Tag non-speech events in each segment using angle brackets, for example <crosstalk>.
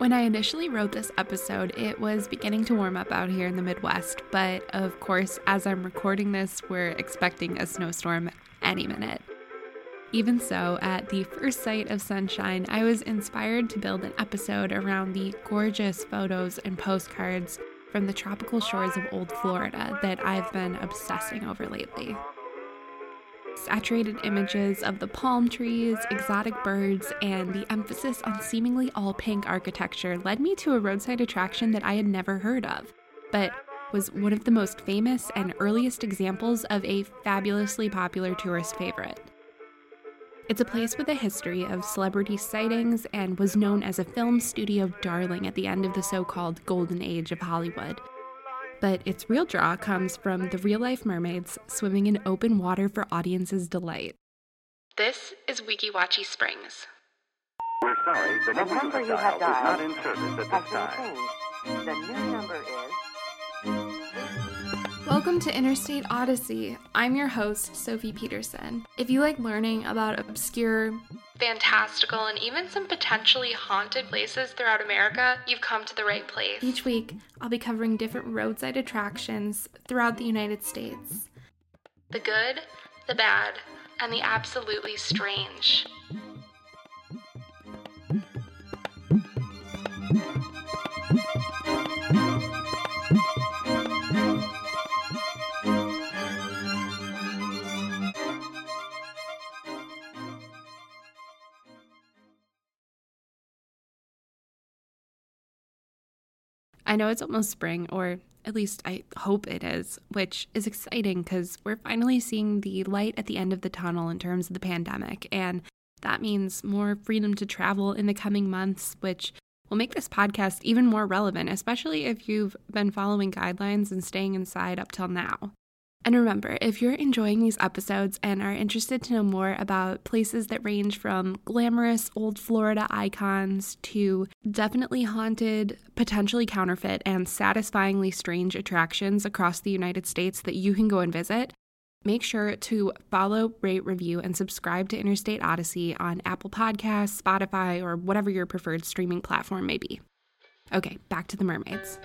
When I initially wrote this episode, it was beginning to warm up out here in the Midwest, but of course, as I'm recording this, we're expecting a snowstorm any minute. Even so, at the first sight of sunshine, I was inspired to build an episode around the gorgeous photos and postcards from the tropical shores of Old Florida that I've been obsessing over lately. Saturated images of the palm trees, exotic birds, and the emphasis on seemingly all pink architecture led me to a roadside attraction that I had never heard of, but was one of the most famous and earliest examples of a fabulously popular tourist favorite. It's a place with a history of celebrity sightings and was known as a film studio darling at the end of the so called golden age of Hollywood but its real draw comes from the real life mermaids swimming in open water for audiences' delight. This is Weeki Wachee Springs. We're sorry, the number, the number you have dialed, is not in service at this time. Changed. The new number is Welcome to Interstate Odyssey. I'm your host, Sophie Peterson. If you like learning about obscure, fantastical, and even some potentially haunted places throughout America, you've come to the right place. Each week, I'll be covering different roadside attractions throughout the United States the good, the bad, and the absolutely strange. I know it's almost spring, or at least I hope it is, which is exciting because we're finally seeing the light at the end of the tunnel in terms of the pandemic. And that means more freedom to travel in the coming months, which will make this podcast even more relevant, especially if you've been following guidelines and staying inside up till now. And remember, if you're enjoying these episodes and are interested to know more about places that range from glamorous old Florida icons to definitely haunted, potentially counterfeit, and satisfyingly strange attractions across the United States that you can go and visit, make sure to follow, rate, review, and subscribe to Interstate Odyssey on Apple Podcasts, Spotify, or whatever your preferred streaming platform may be. Okay, back to the mermaids.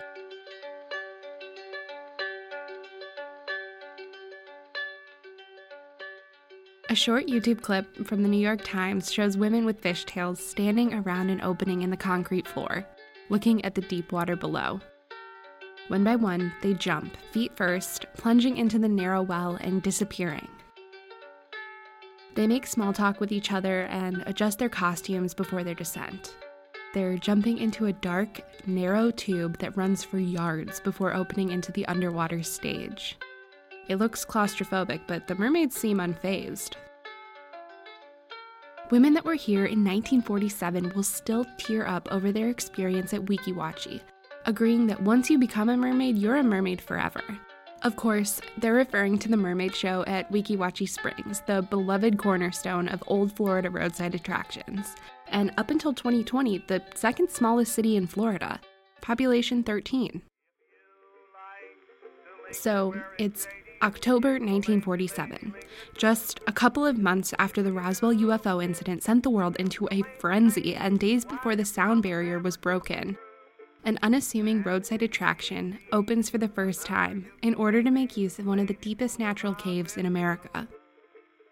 A short YouTube clip from the New York Times shows women with fishtails standing around an opening in the concrete floor, looking at the deep water below. One by one, they jump, feet first, plunging into the narrow well and disappearing. They make small talk with each other and adjust their costumes before their descent. They're jumping into a dark, narrow tube that runs for yards before opening into the underwater stage. It looks claustrophobic, but the mermaids seem unfazed. Women that were here in 1947 will still tear up over their experience at Weeki Wachee, agreeing that once you become a mermaid, you're a mermaid forever. Of course, they're referring to the Mermaid Show at Weeki Wachee Springs, the beloved cornerstone of old Florida roadside attractions, and up until 2020, the second smallest city in Florida, population 13. So it's October 1947, just a couple of months after the Roswell UFO incident sent the world into a frenzy and days before the sound barrier was broken. An unassuming roadside attraction opens for the first time in order to make use of one of the deepest natural caves in America.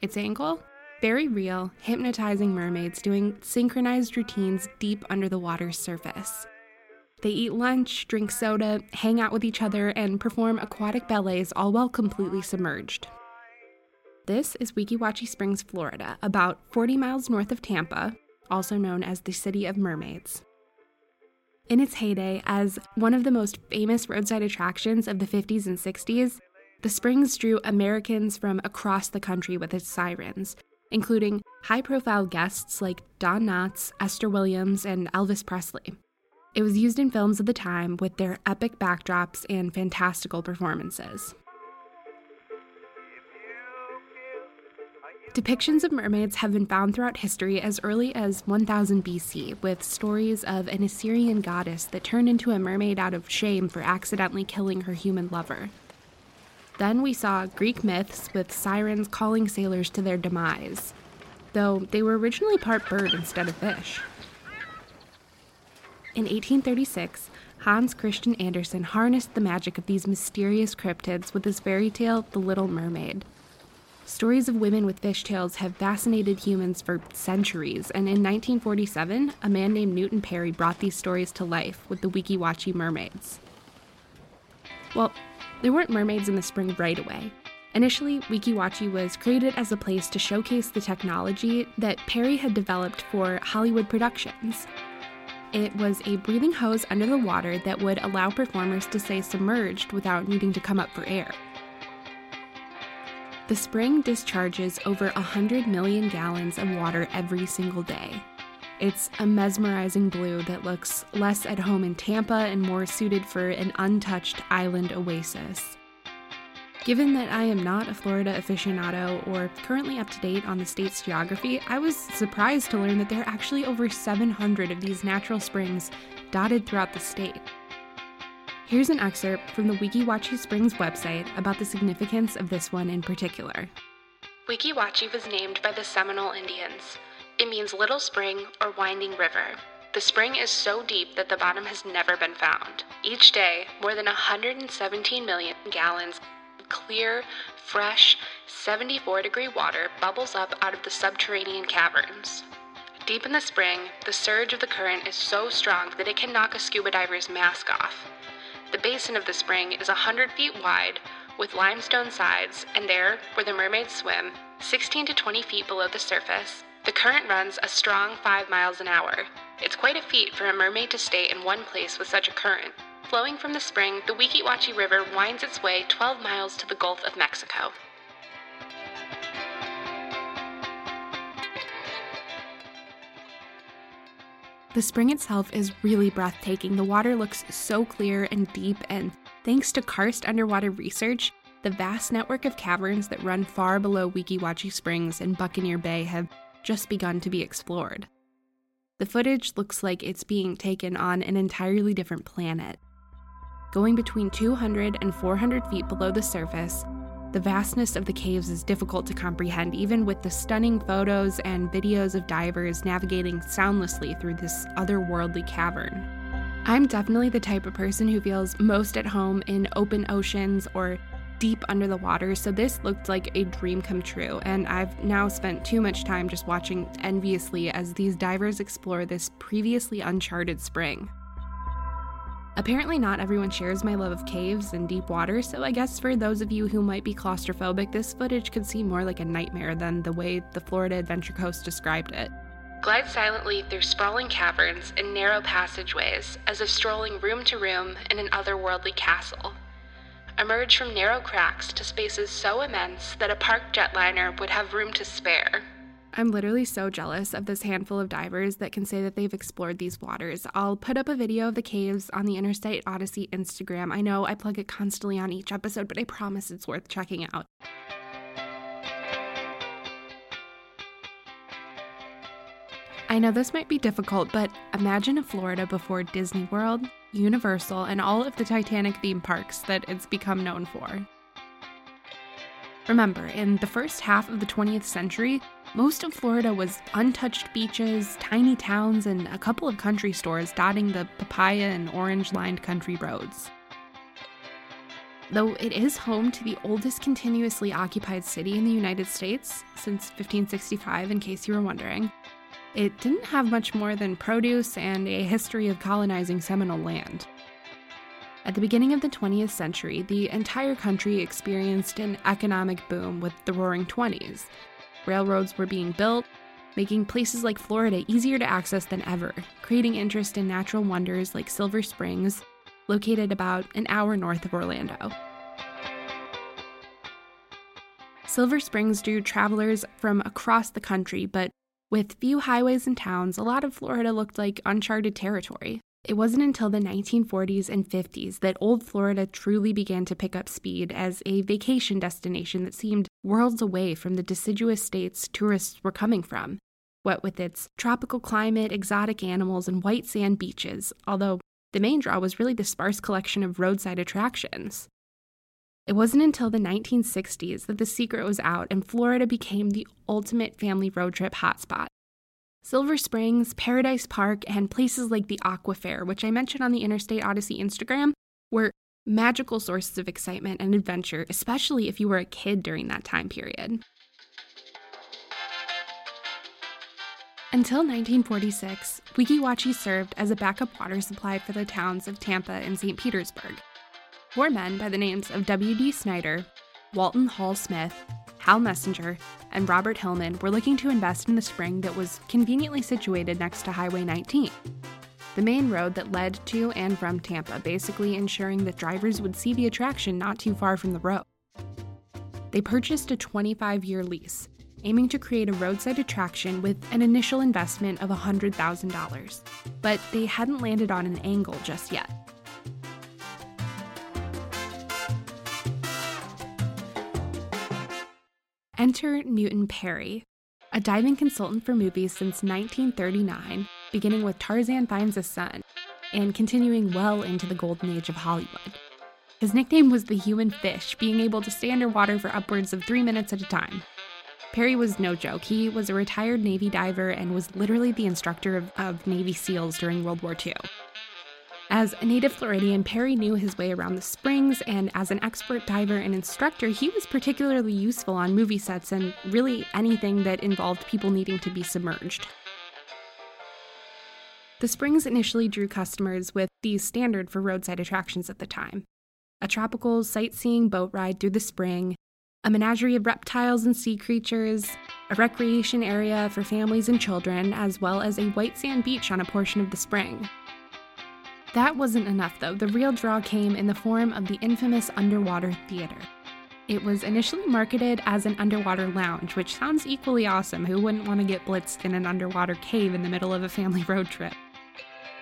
Its angle? Very real, hypnotizing mermaids doing synchronized routines deep under the water's surface. They eat lunch, drink soda, hang out with each other, and perform aquatic ballets all while completely submerged. This is Weeki Wachee Springs, Florida, about 40 miles north of Tampa, also known as the City of Mermaids. In its heyday as one of the most famous roadside attractions of the 50s and 60s, the Springs drew Americans from across the country with its sirens, including high profile guests like Don Knotts, Esther Williams, and Elvis Presley. It was used in films of the time with their epic backdrops and fantastical performances. Depictions of mermaids have been found throughout history as early as 1000 BC, with stories of an Assyrian goddess that turned into a mermaid out of shame for accidentally killing her human lover. Then we saw Greek myths with sirens calling sailors to their demise, though they were originally part bird instead of fish. In 1836, Hans Christian Andersen harnessed the magic of these mysterious cryptids with his fairy tale, The Little Mermaid. Stories of women with fishtails have fascinated humans for centuries, and in 1947, a man named Newton Perry brought these stories to life with the Weeki Wachee mermaids. Well, there weren't mermaids in the spring right away. Initially, Weeki Wachee was created as a place to showcase the technology that Perry had developed for Hollywood productions. It was a breathing hose under the water that would allow performers to stay submerged without needing to come up for air. The spring discharges over 100 million gallons of water every single day. It's a mesmerizing blue that looks less at home in Tampa and more suited for an untouched island oasis. Given that I am not a Florida aficionado or currently up to date on the state's geography, I was surprised to learn that there are actually over 700 of these natural springs dotted throughout the state. Here's an excerpt from the Weeki Wachee Springs website about the significance of this one in particular. Weeki Wachee was named by the Seminole Indians. It means little spring or winding river. The spring is so deep that the bottom has never been found. Each day, more than 117 million gallons clear, fresh, 74 degree water bubbles up out of the subterranean caverns. Deep in the spring, the surge of the current is so strong that it can knock a scuba diver's mask off. The basin of the spring is 100 feet wide, with limestone sides, and there, where the mermaids swim, 16 to 20 feet below the surface, the current runs a strong 5 miles an hour. It's quite a feat for a mermaid to stay in one place with such a current. Flowing from the spring, the Weeki Wachee River winds its way 12 miles to the Gulf of Mexico. The spring itself is really breathtaking. The water looks so clear and deep, and thanks to karst underwater research, the vast network of caverns that run far below Weeki Wachee Springs and Buccaneer Bay have just begun to be explored. The footage looks like it's being taken on an entirely different planet. Going between 200 and 400 feet below the surface, the vastness of the caves is difficult to comprehend, even with the stunning photos and videos of divers navigating soundlessly through this otherworldly cavern. I'm definitely the type of person who feels most at home in open oceans or deep under the water, so this looked like a dream come true, and I've now spent too much time just watching enviously as these divers explore this previously uncharted spring. Apparently, not everyone shares my love of caves and deep water, so I guess for those of you who might be claustrophobic, this footage could seem more like a nightmare than the way the Florida Adventure Coast described it. Glide silently through sprawling caverns and narrow passageways, as if strolling room to room in an otherworldly castle. Emerge from narrow cracks to spaces so immense that a parked jetliner would have room to spare. I'm literally so jealous of this handful of divers that can say that they've explored these waters. I'll put up a video of the caves on the Interstate Odyssey Instagram. I know I plug it constantly on each episode, but I promise it's worth checking out. I know this might be difficult, but imagine a Florida before Disney World, Universal, and all of the Titanic theme parks that it's become known for. Remember, in the first half of the 20th century, most of Florida was untouched beaches, tiny towns, and a couple of country stores dotting the papaya and orange lined country roads. Though it is home to the oldest continuously occupied city in the United States since 1565, in case you were wondering, it didn't have much more than produce and a history of colonizing Seminole land. At the beginning of the 20th century, the entire country experienced an economic boom with the Roaring Twenties, Railroads were being built, making places like Florida easier to access than ever, creating interest in natural wonders like Silver Springs, located about an hour north of Orlando. Silver Springs drew travelers from across the country, but with few highways and towns, a lot of Florida looked like uncharted territory. It wasn't until the 1940s and 50s that Old Florida truly began to pick up speed as a vacation destination that seemed worlds away from the deciduous states tourists were coming from. What with its tropical climate, exotic animals, and white sand beaches, although the main draw was really the sparse collection of roadside attractions. It wasn't until the 1960s that the secret was out and Florida became the ultimate family road trip hotspot. Silver Springs, Paradise Park, and places like the Aquafair, which I mentioned on the Interstate Odyssey Instagram, were magical sources of excitement and adventure, especially if you were a kid during that time period. Until 1946, Weeki Wachee served as a backup water supply for the towns of Tampa and St. Petersburg. Four men by the names of W.D. Snyder, Walton Hall Smith, Hal Messenger, and Robert Hillman were looking to invest in the spring that was conveniently situated next to Highway 19, the main road that led to and from Tampa, basically ensuring that drivers would see the attraction not too far from the road. They purchased a 25 year lease, aiming to create a roadside attraction with an initial investment of $100,000. But they hadn't landed on an angle just yet. Enter Newton Perry, a diving consultant for movies since 1939, beginning with Tarzan Finds a Son and continuing well into the golden age of Hollywood. His nickname was the human fish, being able to stay underwater for upwards of three minutes at a time. Perry was no joke. He was a retired Navy diver and was literally the instructor of, of Navy SEALs during World War II. As a native Floridian, Perry knew his way around the springs, and as an expert diver and instructor, he was particularly useful on movie sets and really anything that involved people needing to be submerged. The springs initially drew customers with the standard for roadside attractions at the time a tropical sightseeing boat ride through the spring, a menagerie of reptiles and sea creatures, a recreation area for families and children, as well as a white sand beach on a portion of the spring. That wasn't enough, though. The real draw came in the form of the infamous underwater theater. It was initially marketed as an underwater lounge, which sounds equally awesome. Who wouldn't want to get blitzed in an underwater cave in the middle of a family <laughs> road trip?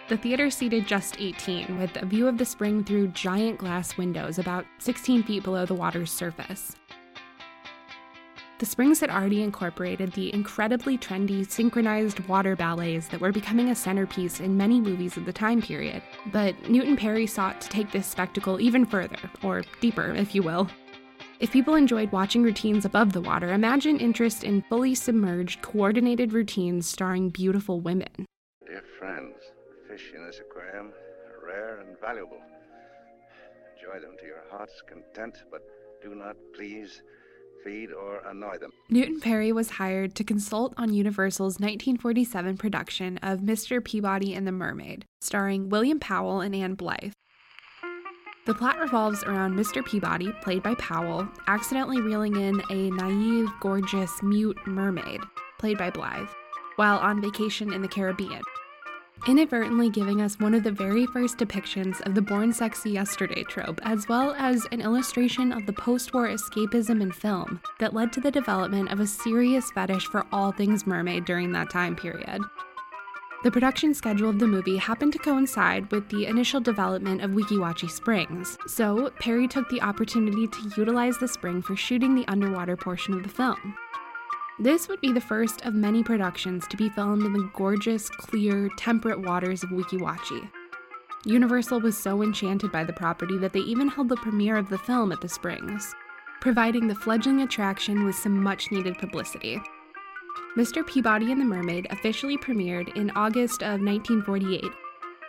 The theater seated just 18, with a view of the spring through giant glass windows about 16 feet below the water's surface. The Springs had already incorporated the incredibly trendy synchronized water ballets that were becoming a centerpiece in many movies of the time period. But Newton Perry sought to take this spectacle even further, or deeper, if you will. If people enjoyed watching routines above the water, imagine interest in fully submerged, coordinated routines starring beautiful women. Dear friends, fish in this aquarium are rare and valuable. Enjoy them to your heart's content, but do not please feed, or annoy them. Newton Perry was hired to consult on Universal's 1947 production of Mr. Peabody and the Mermaid, starring William Powell and Ann Blyth. The plot revolves around Mr. Peabody, played by Powell, accidentally reeling in a naive, gorgeous, mute mermaid, played by Blyth, while on vacation in the Caribbean inadvertently giving us one of the very first depictions of the born sexy yesterday trope, as well as an illustration of the post war escapism in film that led to the development of a serious fetish for all things mermaid during that time period. The production schedule of the movie happened to coincide with the initial development of Weeki Wachee Springs, so Perry took the opportunity to utilize the spring for shooting the underwater portion of the film. This would be the first of many productions to be filmed in the gorgeous, clear, temperate waters of Weeki Wachee. Universal was so enchanted by the property that they even held the premiere of the film at the Springs, providing the fledgling attraction with some much needed publicity. Mr. Peabody and the Mermaid officially premiered in August of 1948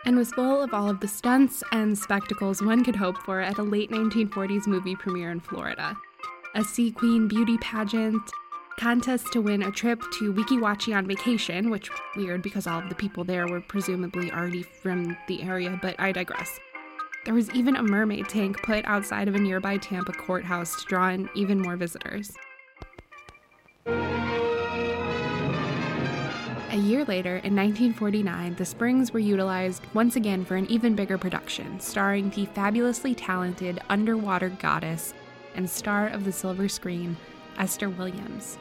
and was full of all of the stunts and spectacles one could hope for at a late 1940s movie premiere in Florida. A sea queen beauty pageant, contest to win a trip to Weeki Wachee on vacation, which weird because all of the people there were presumably already from the area, but I digress. There was even a mermaid tank put outside of a nearby Tampa courthouse to draw in even more visitors. A year later, in 1949, the Springs were utilized once again for an even bigger production, starring the fabulously talented underwater goddess and star of the silver screen, Esther Williams.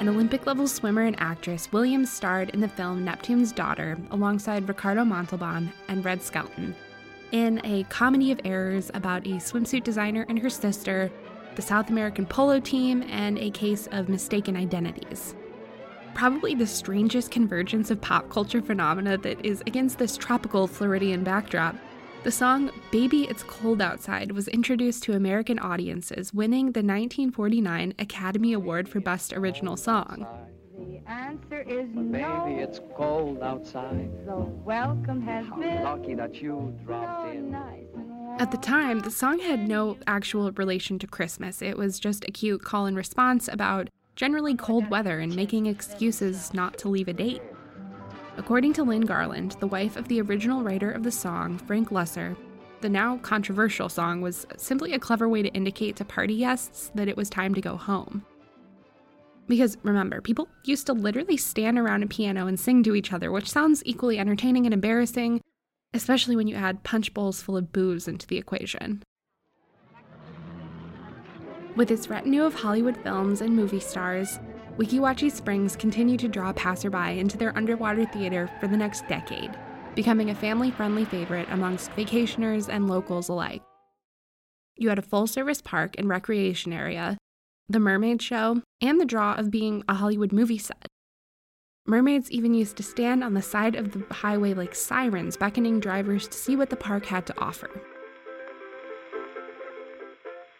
An Olympic level swimmer and actress, Williams starred in the film Neptune's Daughter alongside Ricardo Montalban and Red Skelton in a comedy of errors about a swimsuit designer and her sister, the South American polo team, and a case of mistaken identities. Probably the strangest convergence of pop culture phenomena that is against this tropical Floridian backdrop the song Baby It's Cold Outside was introduced to American audiences, winning the 1949 Academy Award for Best Original Song. The answer is But no. baby, it's cold outside. So welcome has How been lucky that you dropped so in. nice. At the time, the song had no actual relation to Christmas. It was just a cute call and response about generally cold weather and making excuses not to leave a date. According to Lynn Garland, the wife of the original writer of the song, Frank Loesser, the now controversial song was simply a clever way to indicate to party guests that it was time to go home. Because remember, people used to literally stand around a piano and sing to each other, which sounds equally entertaining and embarrassing, especially when you add punch bowls full of booze into the equation. With its retinue of Hollywood films and movie stars, Weeki Wachee Springs continued to draw passerby into their underwater theater for the next decade, becoming a family friendly favorite amongst vacationers and locals alike. You had a full service park and recreation area, the mermaid show, and the draw of being a Hollywood movie set. Mermaids even used to stand on the side of the highway like sirens, beckoning drivers to see what the park had to offer.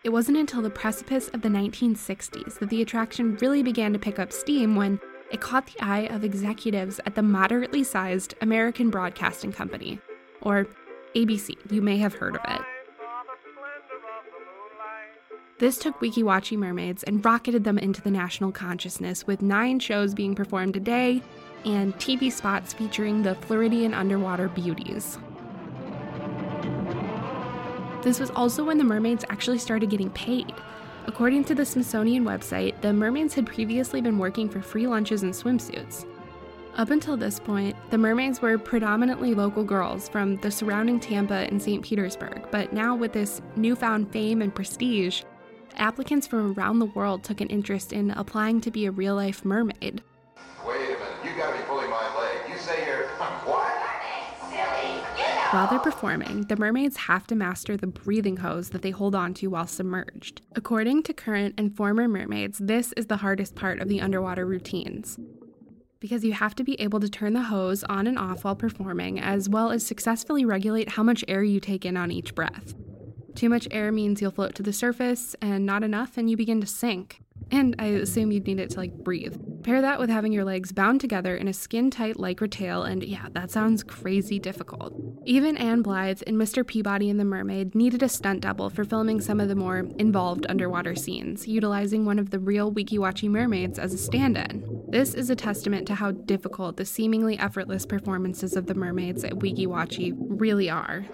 It wasn't until the precipice of the 1960s that the attraction really began to pick up steam when it caught the eye of executives at the moderately sized American Broadcasting Company, or ABC. You may have heard of it. This took Weeki Wachee mermaids and rocketed them into the national consciousness with nine shows being performed a day and TV spots featuring the Floridian underwater beauties. This was also when the mermaids actually started getting paid. According to the Smithsonian website, the mermaids had previously been working for free lunches and swimsuits. Up until this point, the mermaids were predominantly local girls from the surrounding Tampa and St. Petersburg, but now with this newfound fame and prestige, applicants from around the world took an interest in applying to be a real life mermaid. While they're performing, the mermaids have to master the breathing hose that they hold onto while submerged. According to current and former mermaids, this is the hardest part of the underwater routines. Because you have to be able to turn the hose on and off while performing, as well as successfully regulate how much air you take in on each breath. Too much air means you'll float to the surface, and not enough, and you begin to sink. And I assume you'd need it to like breathe. Pair that with having your legs bound together in a skin tight lycra tail, and yeah, that sounds crazy difficult. Even Ann Blyth in Mr. Peabody and the Mermaid needed a stunt double for filming some of the more involved underwater scenes, utilizing one of the real Weeki Wachee mermaids as a stand in. This is a testament to how difficult the seemingly effortless performances of the mermaids at Weeki Wachee really are.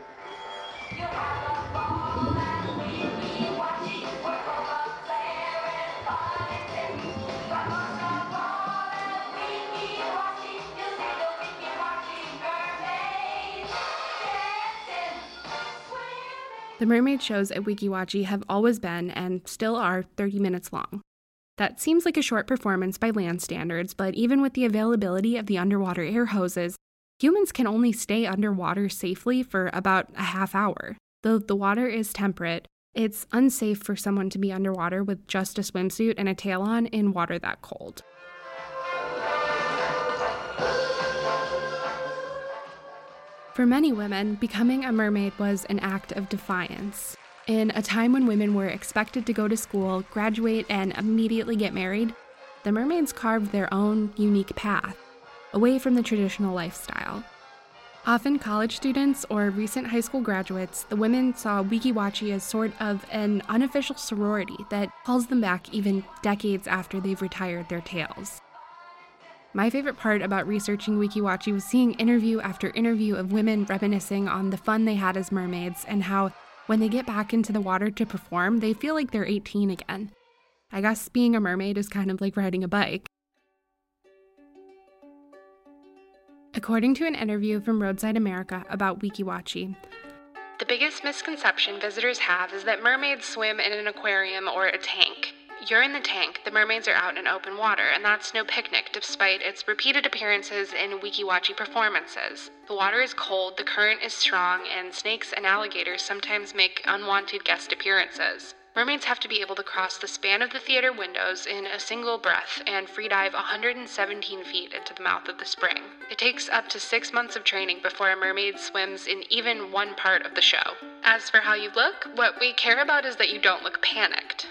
The mermaid shows at Weeki Wachee have always been and still are 30 minutes long. That seems like a short performance by land standards, but even with the availability of the underwater air hoses, humans can only stay underwater safely for about a half hour. Though the water is temperate, it's unsafe for someone to be underwater with just a swimsuit and a tail on in water that cold. For many women, becoming a mermaid was an act of defiance. In a time when women were expected to go to school, graduate, and immediately get married, the mermaids carved their own unique path, away from the traditional lifestyle. Often college students or recent high school graduates, the women saw Weeki Wachee as sort of an unofficial sorority that calls them back even decades after they've retired their tails. My favorite part about researching Weeki Wachee was seeing interview after interview of women reminiscing on the fun they had as mermaids and how, when they get back into the water to perform, they feel like they're 18 again. I guess being a mermaid is kind of like riding a bike. According to an interview from Roadside America about Weeki Wachee, the biggest misconception visitors have is that mermaids swim in an aquarium or a tank. You're in the tank, the mermaids are out in open water, and that's no picnic despite its repeated appearances in Weeki Wachee performances. The water is cold, the current is strong, and snakes and alligators sometimes make unwanted guest appearances. Mermaids have to be able to cross the span of the theater windows in a single breath and free dive 117 feet into the mouth of the spring. It takes up to six months of training before a mermaid swims in even one part of the show. As for how you look, what we care about is that you don't look panicked.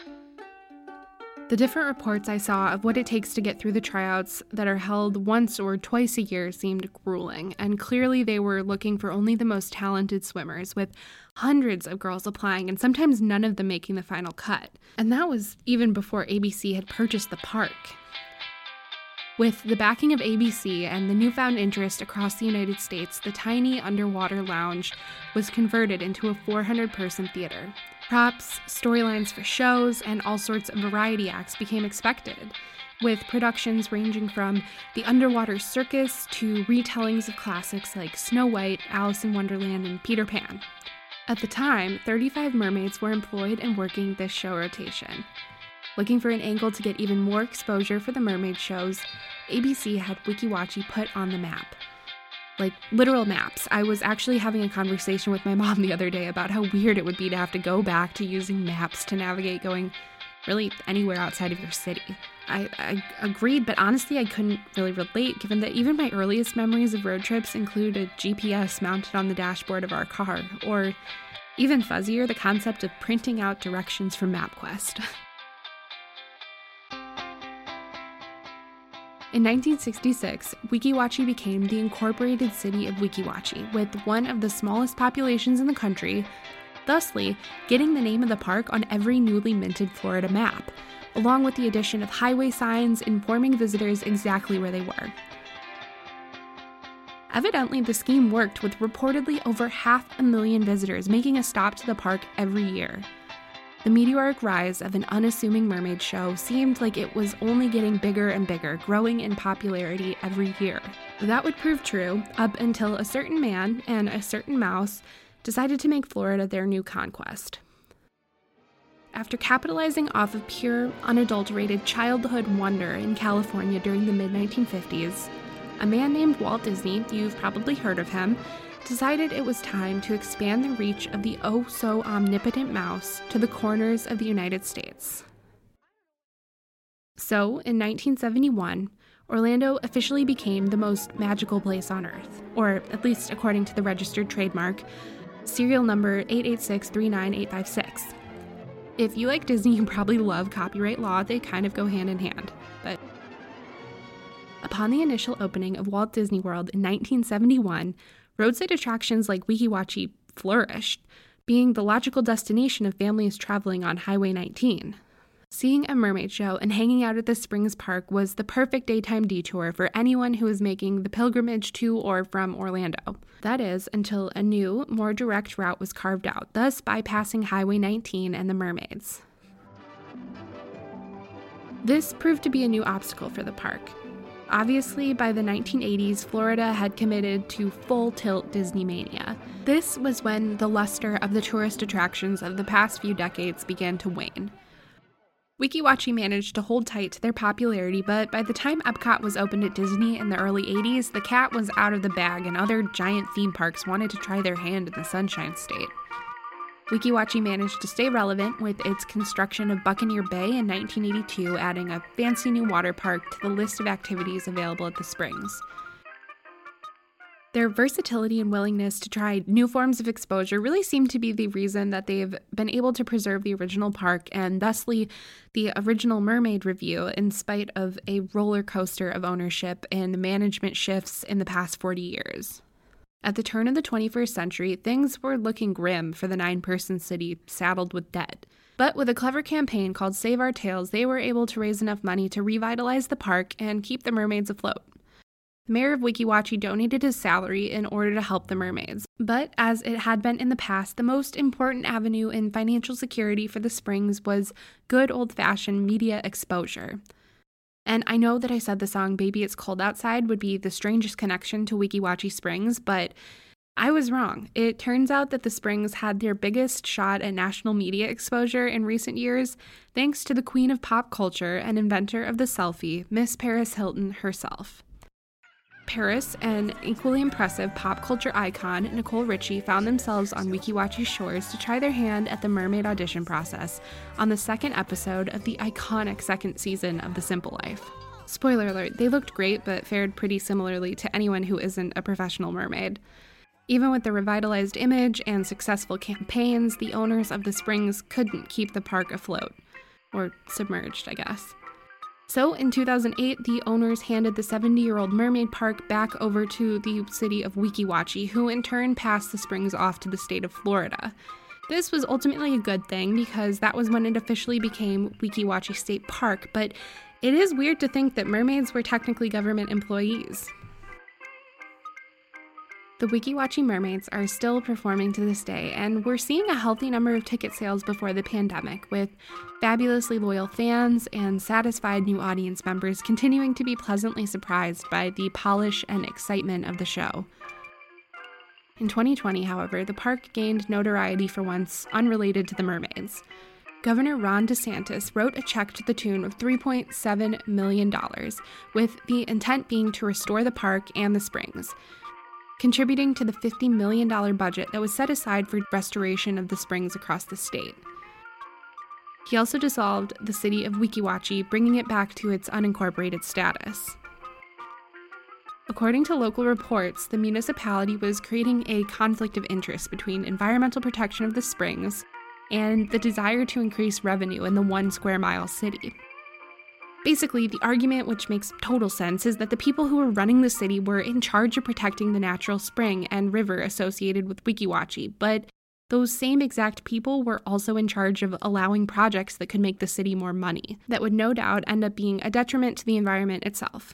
The different reports I saw of what it takes to get through the tryouts that are held once or twice a year seemed grueling, and clearly they were looking for only the most talented swimmers, with hundreds of girls applying and sometimes none of them making the final cut. And that was even before ABC had purchased the park. With the backing of ABC and the newfound interest across the United States, the tiny underwater lounge was converted into a 400 person theater. Props, storylines for shows, and all sorts of variety acts became expected, with productions ranging from the underwater circus to retellings of classics like Snow White, Alice in Wonderland, and Peter Pan. At the time, 35 mermaids were employed and working this show rotation. Looking for an angle to get even more exposure for the mermaid shows, ABC had Weeki Wachee put on the map. Like literal maps. I was actually having a conversation with my <laughs> mom the other day about how weird it would be to have to go back to using maps to navigate going really anywhere outside of your city. I, I, agreed, but honestly, I couldn't really relate given that even my earliest memories of road trips include a GPS mounted on the dashboard of our car, or even fuzzier, the concept of printing out directions from MapQuest. <laughs> In 1966, Weeki Wachee became the incorporated city of Weeki Wachee, with one of the smallest populations in the country, thusly getting the name of the park on every newly minted Florida map, along with the addition of highway signs informing visitors exactly where they were. Evidently, the scheme worked with reportedly over half a million visitors making a stop to the park every year. The meteoric rise of an unassuming mermaid show seemed like it was only getting bigger and bigger, growing in popularity every year. That would prove true up until a certain man and a certain mouse decided to make Florida their new conquest. After capitalizing off of pure, unadulterated childhood wonder in California during the mid 1950s, a man named Walt Disney, you've probably heard of him, decided it was time to expand the reach of the oh so omnipotent mouse to the corners of the United States. So, in 1971, Orlando officially became the most magical place on Earth, or at least according to the registered trademark, serial number 886-39856. If you like Disney, you probably love copyright law, they kind of go hand in hand. But upon the initial opening of Walt Disney World in 1971, roadside attractions like Weeki Wachee flourished, being the logical destination of families traveling on Highway 19. Seeing a mermaid show and hanging out at the Springs Park was the perfect daytime detour for anyone who was making the pilgrimage to or from Orlando. That is, until a new, more direct route was carved out, thus bypassing Highway 19 and the mermaids. This proved to be a new obstacle for the park, Obviously, by the 1980s, Florida had committed to full tilt Disney mania. This was when the luster of the tourist attractions of the past few decades began to wane. Weeki Wachee managed to hold tight to their popularity, but by the time Epcot was opened at Disney in the early 80s, the cat was out of the bag and other giant theme parks wanted to try their hand in the Sunshine State. Weeki Wachee managed to stay relevant with its construction of Buccaneer Bay in 1982, adding a fancy new water park to the list of activities available at the Springs. Their versatility and willingness to try new forms of exposure really seem to be the reason that they've been able to preserve the original park and thusly the original Mermaid revue in spite of a roller coaster of ownership and management shifts in the past 40 years. At the turn of the 21st century, things were looking grim for the nine person city saddled with debt. But with a clever campaign called Save Our Tails, they were able to raise enough money to revitalize the park and keep the mermaids afloat. The mayor of Weeki Wachee donated his salary in order to help the mermaids. But as it had been in the past, the most important avenue in financial security for the Springs was good old fashioned media exposure. And I know that I said the song Baby It's Cold Outside would be the strangest connection to Weeki Wachee Springs, but I was wrong. It turns out that the Springs had their biggest shot at national media exposure in recent years thanks to the queen of pop culture and inventor of the selfie, Miss Paris Hilton herself. Paris and equally impressive pop culture icon Nicole Richie found themselves on Weeki Wachee's shores to try their hand at the mermaid audition process on the second episode of the iconic second season of The Simple Life. Spoiler alert, they looked great but fared pretty similarly to anyone who isn't a professional mermaid. Even with the revitalized image and successful campaigns, the owners of the springs couldn't keep the park afloat. or submerged, I guess. So in 2008, the owners handed the 70 year old Mermaid Park back over to the city of Weeki Wachee, who in turn passed the springs off to the state of Florida. This was ultimately a good thing because that was when it officially became Weeki Wachee State Park, but it is weird to think that mermaids were technically government employees. The Weeki Wachee mermaids are still performing to this day, and we're seeing a healthy number of ticket sales before the pandemic, with fabulously loyal fans and satisfied new audience members continuing to be pleasantly surprised by the polish and excitement of the show. In 2020, however, the park gained notoriety for once unrelated to the mermaids. Governor Ron DeSantis wrote a check to the tune of $3.7 million, with the intent being to restore the park and the springs contributing to the $50 million budget that was set aside for restoration of the springs across the state. He also dissolved the city of Weeki Wachee, bringing it back to its unincorporated status. According to local reports, the municipality was creating a conflict of interest between environmental protection of the springs and the desire to increase revenue in the one square mile city. Basically, the argument, which makes total sense, is that the people who were running the city were in charge of protecting the natural spring and river associated with Weeki Wachee, but those same exact people were also in charge of allowing projects that could make the city more money, that would no doubt end up being a detriment to the environment itself.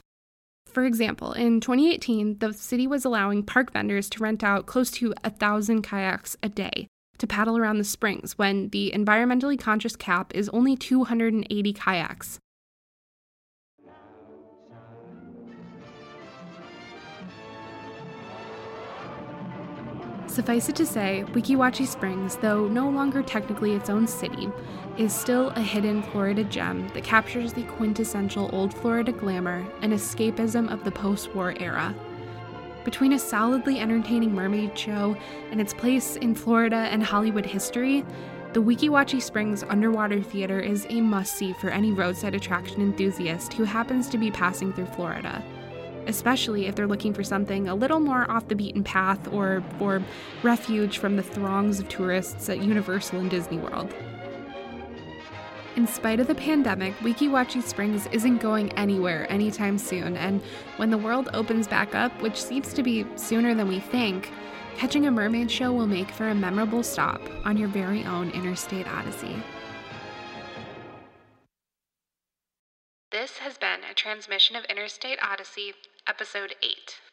For example, in 2018, the city was allowing park vendors to rent out close to a thousand kayaks a day to paddle around the springs when the environmentally conscious cap is only 280 kayaks. Suffice it to say, Weeki Wachee Springs, though no longer technically its own city, is still a hidden Florida gem that captures the quintessential old Florida glamour and escapism of the post war era. Between a solidly entertaining mermaid show and its place in Florida and Hollywood history, the Weeki Wachee Springs Underwater Theater is a must see for any roadside attraction enthusiast who happens to be passing through Florida especially if they're looking for something a little more off the beaten path or for refuge from the throngs of tourists at Universal and Disney World. In spite of the pandemic, Weeki Wachee Springs isn't going anywhere anytime soon, and when the world opens back up, which seems to be sooner than we think, catching a mermaid show will make for a memorable stop on your very own Interstate Odyssey. This has been a transmission of Interstate Odyssey Episode 8.